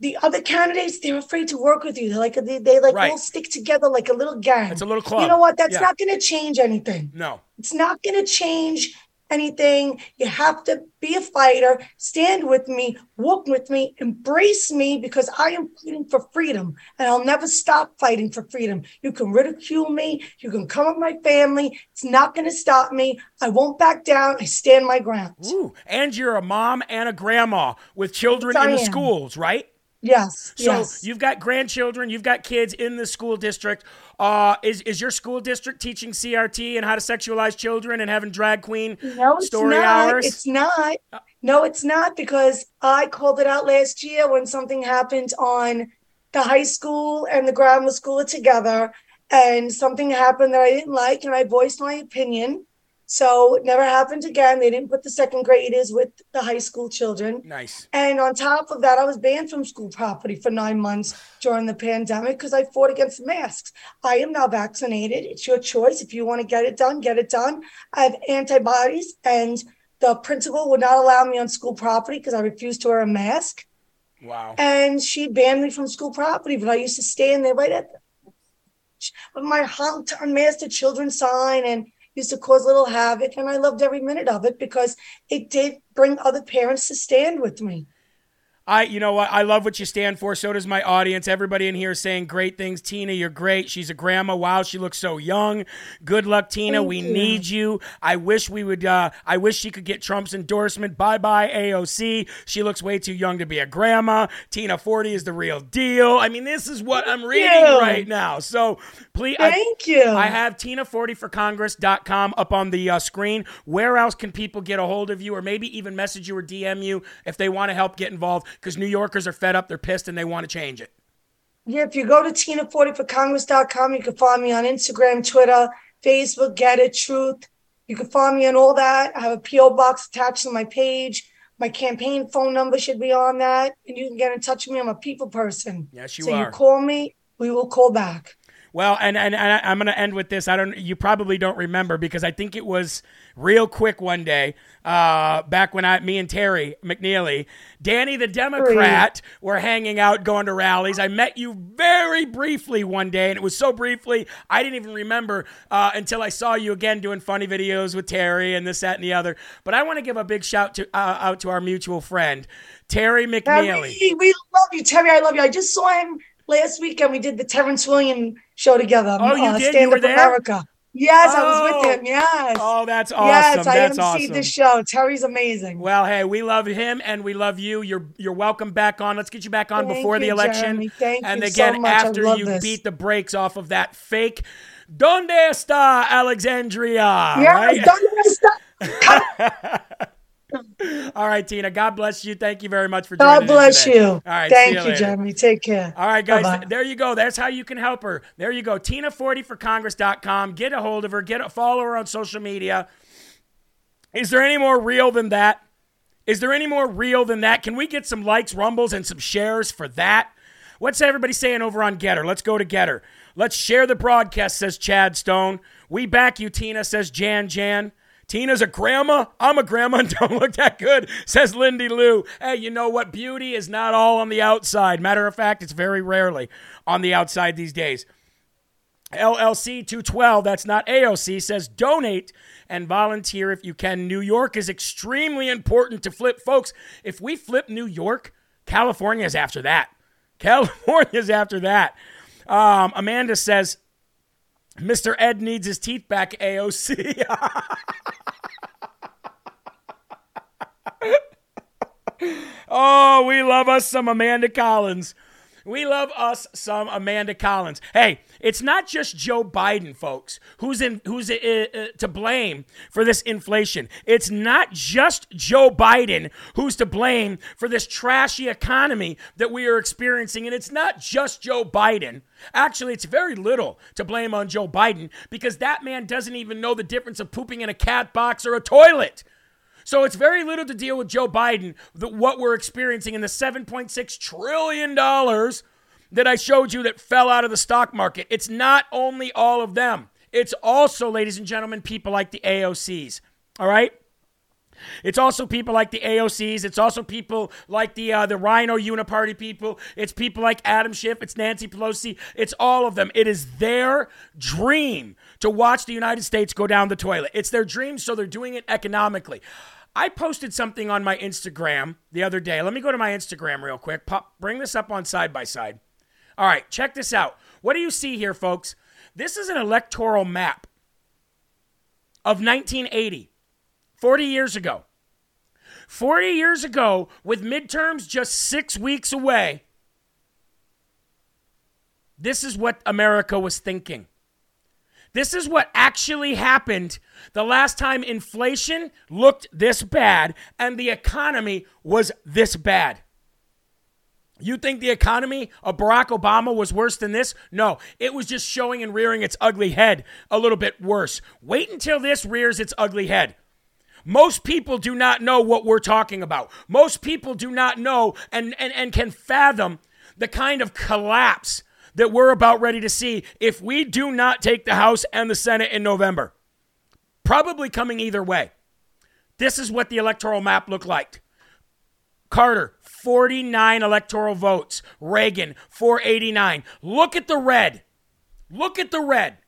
the other candidates, they're afraid to work with you. They're like, they, they like Right. all stick together like a little gang. It's a little club. You know what? That's Yeah. not going to change anything. No. It's not going to change anything. You have to be a fighter, stand with me, walk with me, embrace me because I am fighting for freedom and I'll never stop fighting for freedom. You can ridicule me, you can come at my family. It's not going to stop me. I won't back down. I stand my ground. Ooh, and you're a mom and a grandma with children Yes, in the schools, right? Yes. So yes. you've got grandchildren, you've got kids in the school district. Uh, is is your school district teaching CRT and how to sexualize children and having drag queen No, it's story not. hours? It's not. No, it's not because I called it out last year when something happened on the high school and the grammar school together, and something happened that I didn't like, and I voiced my opinion. So it never happened again. They didn't put the second graders with the high school children. nice. And on top of that, I was banned from school property for nine months during the pandemic because I fought against masks. I am now vaccinated. It's your choice. If you want to get it done, get it done. I have antibodies, and the principal would not allow me on school property because I refused to wear a mask. Wow. And she banned me from school property, but I used to stand there right at the, with my unmasked children sign and used to cause little havoc, and I loved every minute of it because it did bring other parents to stand with me. I, you know what? I love what you stand for. So does my audience. Everybody in here is saying great things. Tina, you're great. She's a grandma. Wow, she looks so young. Good luck, Tina. Thank we you. need you. I wish we would. Uh, I wish she could get Trump's endorsement. Bye bye AOC. She looks way too young to be a grandma. Tina Forte is the real deal. I mean, this is what I'm reading you. right now. So please, I- Thank you. I have TinaForteforcongress.com up on the uh, screen. Where else can people get a hold of you or maybe even message you or DM you if they want to help get involved? Because New Yorkers are fed up, they're pissed, and they want to change it. Yeah, if you go to tinaforteforcongress.com, you can follow me on Instagram, Twitter, Facebook, Get It, Truth. You can follow me on all that. I have a P.O. box attached to my page. My campaign phone number should be on that. And you can get in touch with me. I'm a people person. Yes, you so are. you call me, we will call back. Well, and, and, and I- I'm going to end with this. I don't. You probably don't remember because I think it was real quick one day uh, back when I, me and Terry McNeely, Danny the Democrat, were hanging out, going to rallies. I met you very briefly one day, and it was so briefly I didn't even remember uh, until I saw you again doing funny videos with Terry and this, that, and the other. But I want to give a big shout to uh, out to our mutual friend Terry McNeely. Terry, we love you, Terry. I love you. I just saw him last weekend. We did the Terrence William show together. Oh, you uh, did? You Stand were Up there? America. Yes, I was Oh. with him. Yes. Oh, that's awesome. Yes, that's I emceed awesome. the show. Terry's amazing. Well, hey, we love him and we love you. You're you're welcome back on. Let's get you back on Thank before the election. And you again, so after you this. beat the brakes off of that fake Donde está Alexandria? Yeah, right? don't stop. <laughs> <laughs> All right, Tina. God bless you. Thank you very much for God joining in bless you. All right. Thank you, you. Jeremy. Take care. All right, guys. Bye-bye. There you go. That's how you can help her. There you go. TinaForteforcongress.com. Get a hold of her. Get a follow her on social media. Is there any more real than that? Is there any more real than that? Can we get some likes, rumbles, and some shares for that? What's everybody saying over on Gettr? Let's go to Gettr. Let's share the broadcast, says Chad Stone. We back you, Tina, says Jan Jan. Tina's a grandma. I'm a grandma and <laughs> don't look that good, says Lindy Lou. Hey, you know what? Beauty is not all on the outside. Matter of fact, it's very rarely on the outside these days. LLC 212, that's not AOC, says donate and volunteer if you can. New York is extremely important to flip. Folks, if we flip New York, California is after that. <laughs> California is after that. Um, Amanda says, Mr. Ed needs his teeth back, AOC. <laughs> oh, we love us some Amanda Collins. We love us some Amanda Collins. Hey, it's not just Joe Biden, folks, who's in who's uh, uh, to blame for this inflation. It's not just Joe Biden who's to blame for this trashy economy that we are experiencing, and it's not just Joe Biden. Actually, it's very little to blame on Joe Biden because that man doesn't even know the difference of pooping in a cat box or a toilet. So it's very little to deal with Joe Biden, that what we're experiencing in the $7.6 trillion that I showed you that fell out of the stock market. It's not only all of them, it's also, ladies and gentlemen, people like the AOCs. All right? It's also people like the AOCs. It's also people like the uh, the RINO Uniparty people. It's people like Adam Schiff. It's Nancy Pelosi. It's all of them. It is their dream to watch the United States go down the toilet. It's their dream, so they're doing it economically. I posted something on my Instagram the other day. Let me go to my Instagram real quick. Pop, bring this up on side by side. All right, check this out. What do you see here, folks? This is an electoral map of 1980. 40 years ago. 40 years ago, with midterms just six weeks away, this is what America was thinking. This is what actually happened the last time inflation looked this bad and the economy was this bad. You think the economy of Barack Obama was worse than this? No, it was just showing and rearing its ugly head a little bit worse. Wait until this rears its ugly head. Most people do not know what we're talking about. Most people do not know and, and, and can fathom the kind of collapse that we're about ready to see if we do not take the House and the Senate in November. Probably coming either way. This is what the electoral map looked like. Carter, 49 electoral votes. Reagan, 489. Look at the red. Look at the red.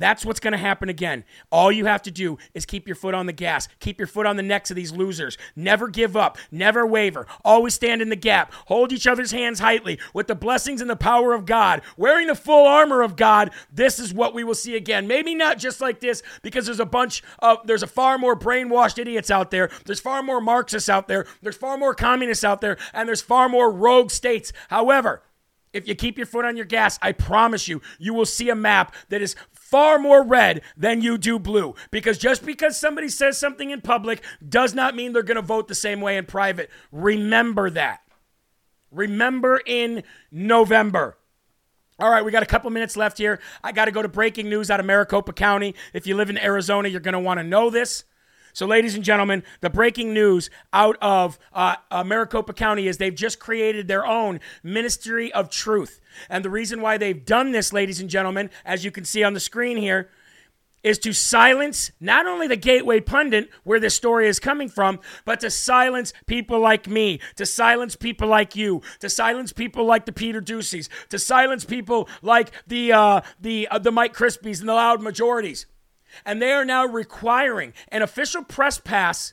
That's what's going to happen again. All you have to do is keep your foot on the gas, keep your foot on the necks of these losers. Never give up, never waver. Always stand in the gap. Hold each other's hands tightly with the blessings and the power of God. Wearing the full armor of God, this is what we will see again. Maybe not just like this because there's a bunch of there's a far more brainwashed idiots out there. There's far more Marxists out there. There's far more communists out there and there's far more rogue states. However, if you keep your foot on your gas, I promise you, you will see a map that is far more red than you do blue. Because just because somebody says something in public does not mean they're going to vote the same way in private. Remember that. Remember in November. All right, we got a couple minutes left here. I got to go to breaking news out of Maricopa County. If you live in Arizona, you're going to want to know this. So, ladies and gentlemen, the breaking news out of uh, uh, Maricopa County is they've just created their own Ministry of Truth. And the reason why they've done this, ladies and gentlemen, as you can see on the screen here, is to silence not only the Gateway Pundit, where this story is coming from, but to silence people like me, to silence people like you, to silence people like the Peter Doocy's, to silence people like the uh, the uh, the Mike Crispis and the loud majorities. And they are now requiring an official press pass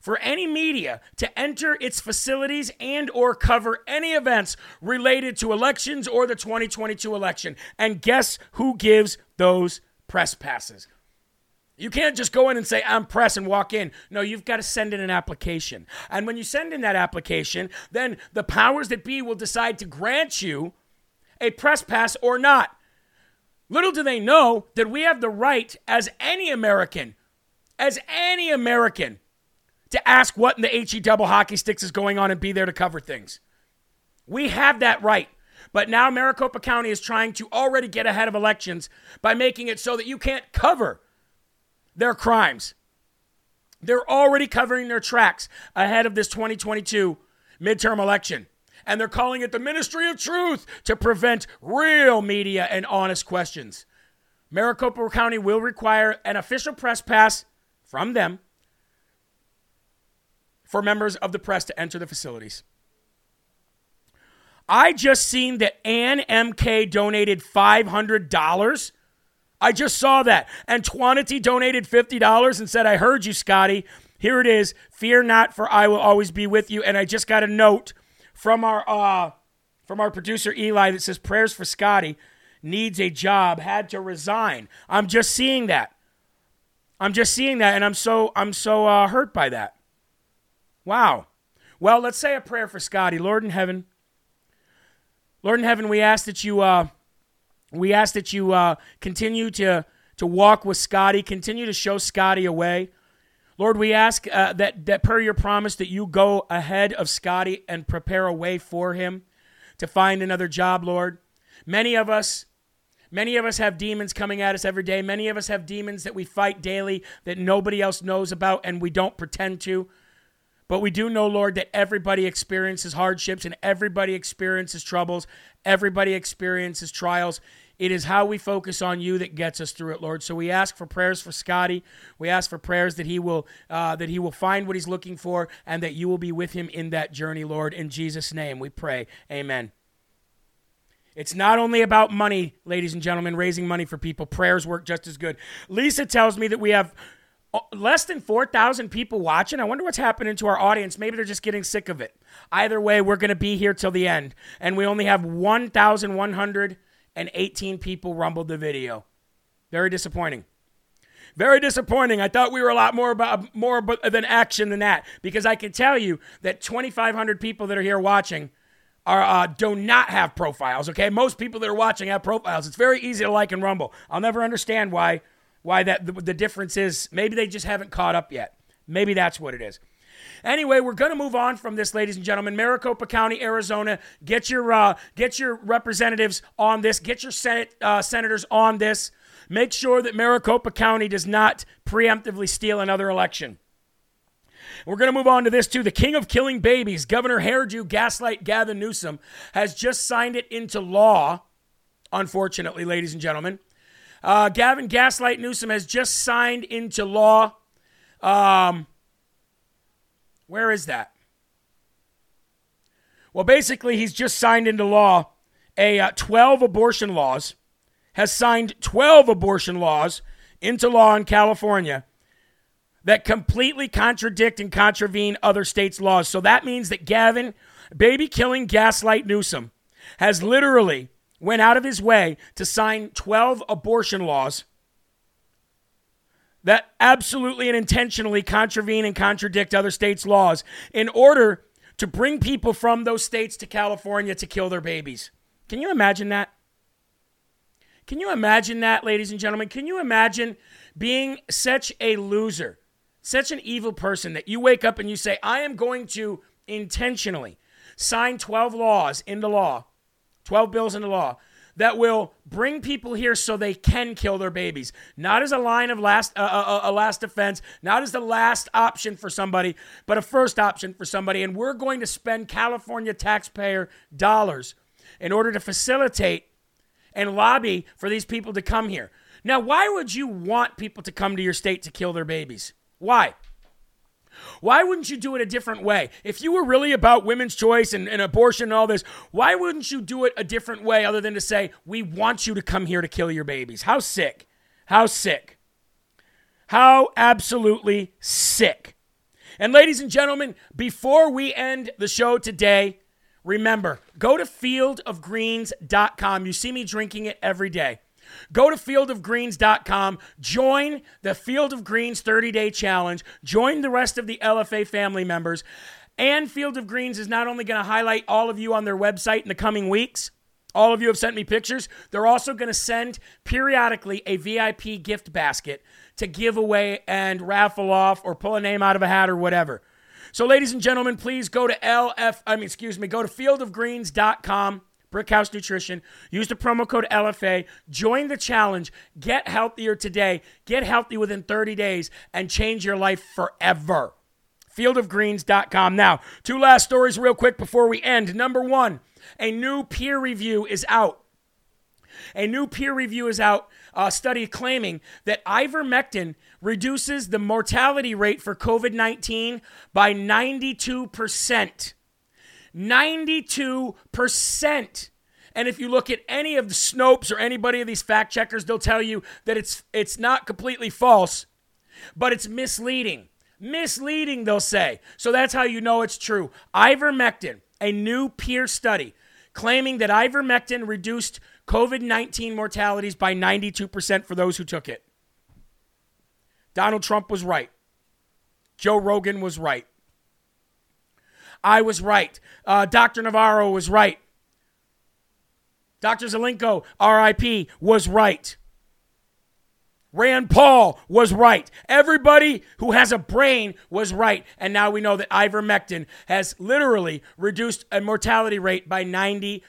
for any media to enter its facilities and or cover any events related to elections or the 2022 election. And guess who gives those press passes? You can't just go in and say, I'm press and walk in. No, you've got to send in an application. And when you send in that application, then the powers that be will decide to grant you a press pass or not. Little do they know that we have the right, as any American, as any American, to ask what in the HE double hockey sticks is going on and be there to cover things. We have that right. But now Maricopa County is trying to already get ahead of elections by making it so that you can't cover their crimes. They're already covering their tracks ahead of this 2022 midterm election and they're calling it the Ministry of Truth to prevent real media and honest questions. Maricopa County will require an official press pass from them for members of the press to enter the facilities. I just seen that Ann MK donated $500. I just saw that. And Twanity donated $50 and said, I heard you, Scotty. Here it is. Fear not, for I will always be with you. And I just got a note from our uh, from our producer Eli that says prayers for Scotty needs a job, had to resign. I'm just seeing that. I'm just seeing that, and I'm so I'm so uh, hurt by that. Wow. Well, let's say a prayer for Scotty. Lord in heaven, Lord in heaven, we ask that you uh, we ask that you uh, continue to to walk with Scotty, continue to show Scotty a way. Lord, we ask uh, that, that per your promise that you go ahead of Scotty and prepare a way for him to find another job, Lord. Many of us, many of us have demons coming at us every day. Many of us have demons that we fight daily that nobody else knows about and we don't pretend to. But we do know, Lord, that everybody experiences hardships and everybody experiences troubles. Everybody experiences trials. It is how we focus on you that gets us through it, Lord. So we ask for prayers for Scotty. We ask for prayers that he will uh, that he will find what he's looking for, and that you will be with him in that journey, Lord. In Jesus' name, we pray. Amen. It's not only about money, ladies and gentlemen, raising money for people. Prayers work just as good. Lisa tells me that we have uh, less than 4,000 people watching. I wonder what's happening to our audience. Maybe they're just getting sick of it. Either way, we're going to be here till the end. And we only have 1,100 and 18 people rumbled the video. Very disappointing. Very disappointing. I thought we were a lot more about more than action than that because I can tell you that 2,500 people that are here watching are uh, do not have profiles. Okay, most people that are watching have profiles. It's very easy to like and rumble. I'll never understand why why that the, the difference is. Maybe they just haven't caught up yet. Maybe that's what it is. Anyway, we're going to move on from this, ladies and gentlemen. Maricopa County, Arizona. Get your uh, get your representatives on this. Get your Senate uh, senators on this. Make sure that Maricopa County does not preemptively steal another election. We're going to move on to this too. The king of killing babies, Governor Hairdo Gaslight Gavin Newsom, has just signed it into law. Unfortunately, ladies and gentlemen, uh, Gavin Gaslight Newsom has just signed into law. Um, where is that? Well, basically, he's just signed into law a uh, 12 abortion laws has signed 12 abortion laws into law in California that completely contradict and contravene other states' laws. So that means that Gavin, baby killing gaslight Newsom, has literally went out of his way to sign 12 abortion laws that absolutely and intentionally contravene and contradict other states' laws in order to bring people from those states to California to kill their babies. Can you imagine that? Can you imagine that, ladies and gentlemen? Can you imagine being such a loser, such an evil person that you wake up and you say, I am going to intentionally sign 12 laws into law, 12 bills into law that will bring people here so they can kill their babies, not as a line of last uh, uh, a last defense, not as the last option for somebody, but a first option for somebody. And we're going to spend California taxpayer dollars in order to facilitate and lobby for these people to come here. Now, why would you want people to come to your state to kill their babies? Why? Why wouldn't you do it a different way? If you were really about women's choice and, and, abortion and all this, why wouldn't you do it a different way other than to say, we want you to come here to kill your babies? How sick. How sick. How absolutely sick. And ladies and gentlemen, before we end the show today, remember, go to fieldofgreens.com. You see me drinking it every day. Go to fieldofgreens.com, join the Field of Greens 30 day challenge, join the rest of the LFA family members. And Field of Greens is not only going to highlight all of you on their website in the coming weeks, all of you have sent me pictures. They're also going to send periodically a VIP gift basket to give away and raffle off or pull a name out of a hat or whatever. So, ladies and gentlemen, please go to LF, I mean, excuse me, go to fieldofgreens.com Brickhouse Nutrition. Use the promo code LFA. Join the challenge. Get healthier today. Get healthy within 30 days and change your life forever. Fieldofgreens.com. Now, two last stories real quick before we end. Number one, a new peer review is out. A new peer review is out, a study claiming that ivermectin reduces the mortality rate for COVID 19 by 92%. 92%. And if you look at any of the Snopes or anybody of these fact checkers, they'll tell you that it's it's not completely false, but it's misleading. Misleading, they'll say. So that's how you know it's true. Ivermectin, a new peer study claiming that ivermectin reduced COVID 19 mortalities by 92% for those who took it. Donald Trump was right. Joe Rogan was right. I was right. Uh, Dr. Navarro was right. Dr. Zelenko, RIP, was right. Rand Paul was right. Everybody who has a brain was right. And now we know that ivermectin has literally reduced a mortality rate by 92%.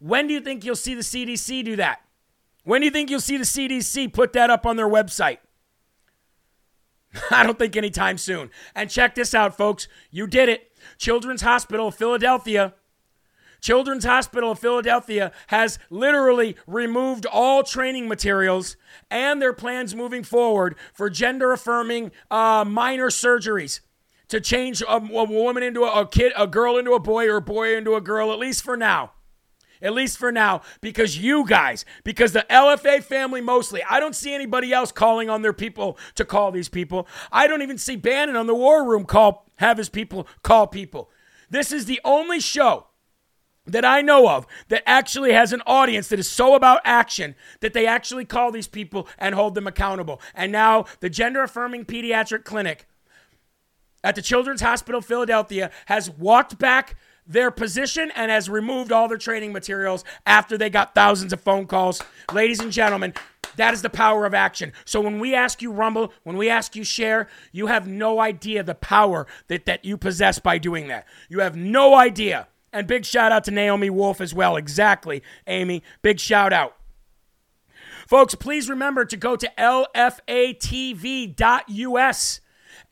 When do you think you'll see the CDC do that? When do you think you'll see the CDC put that up on their website? <laughs> I don't think anytime soon. And check this out, folks. You did it. Children's Hospital of Philadelphia. Children's Hospital of Philadelphia has literally removed all training materials and their plans moving forward for gender affirming uh, minor surgeries to change a, a woman into a, a kid, a girl into a boy, or a boy into a girl, at least for now at least for now, because you guys, because the LFA family mostly, I don't see anybody else calling on their people to call these people. I don't even see Bannon on the War Room call, have his people call people. This is the only show that I know of that actually has an audience that is so about action that they actually call these people and hold them accountable. And now the gender affirming pediatric clinic at the Children's Hospital Philadelphia has walked back their position and has removed all their training materials after they got thousands of phone calls. Ladies and gentlemen, that is the power of action. So when we ask you Rumble, when we ask you share, you have no idea the power that, that you possess by doing that. You have no idea. And big shout out to Naomi Wolf as well. Exactly, Amy. Big shout out. Folks, please remember to go to lfatv.us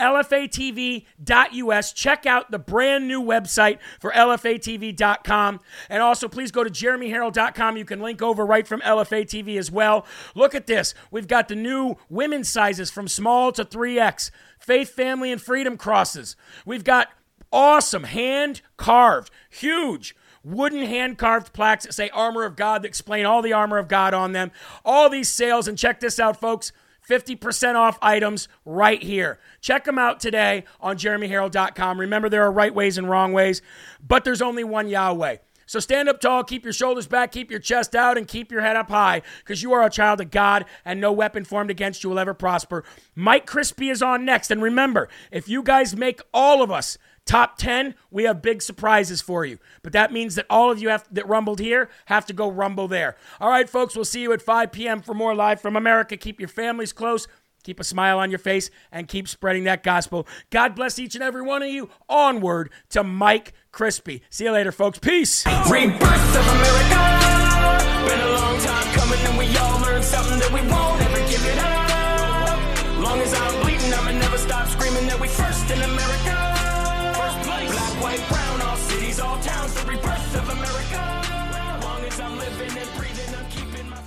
lfatv.us. Check out the brand new website for lfatv.com. And also, please go to jeremyherrell.com. You can link over right from LFATV as well. Look at this. We've got the new women's sizes from small to 3X, faith, family, and freedom crosses. We've got awesome hand carved, huge wooden hand carved plaques that say Armor of God that explain all the armor of God on them. All these sales, and check this out, folks 50% off items right here. Check them out today on jeremyherrell.com. Remember, there are right ways and wrong ways, but there's only one Yahweh. So stand up tall, keep your shoulders back, keep your chest out, and keep your head up high because you are a child of God and no weapon formed against you will ever prosper. Mike Crispi is on next. And remember, if you guys make all of us top 10, we have big surprises for you. But that means that all of you have, that rumbled here have to go rumble there. All right, folks, we'll see you at 5 p.m. for more Live from America. Keep your families close. Keep a smile on your face and keep spreading that gospel. God bless each and every one of you. Onward to Mike Crispi. See you later, folks. Peace. Rebirth of America. Been a long time coming, and we all learned something that we won't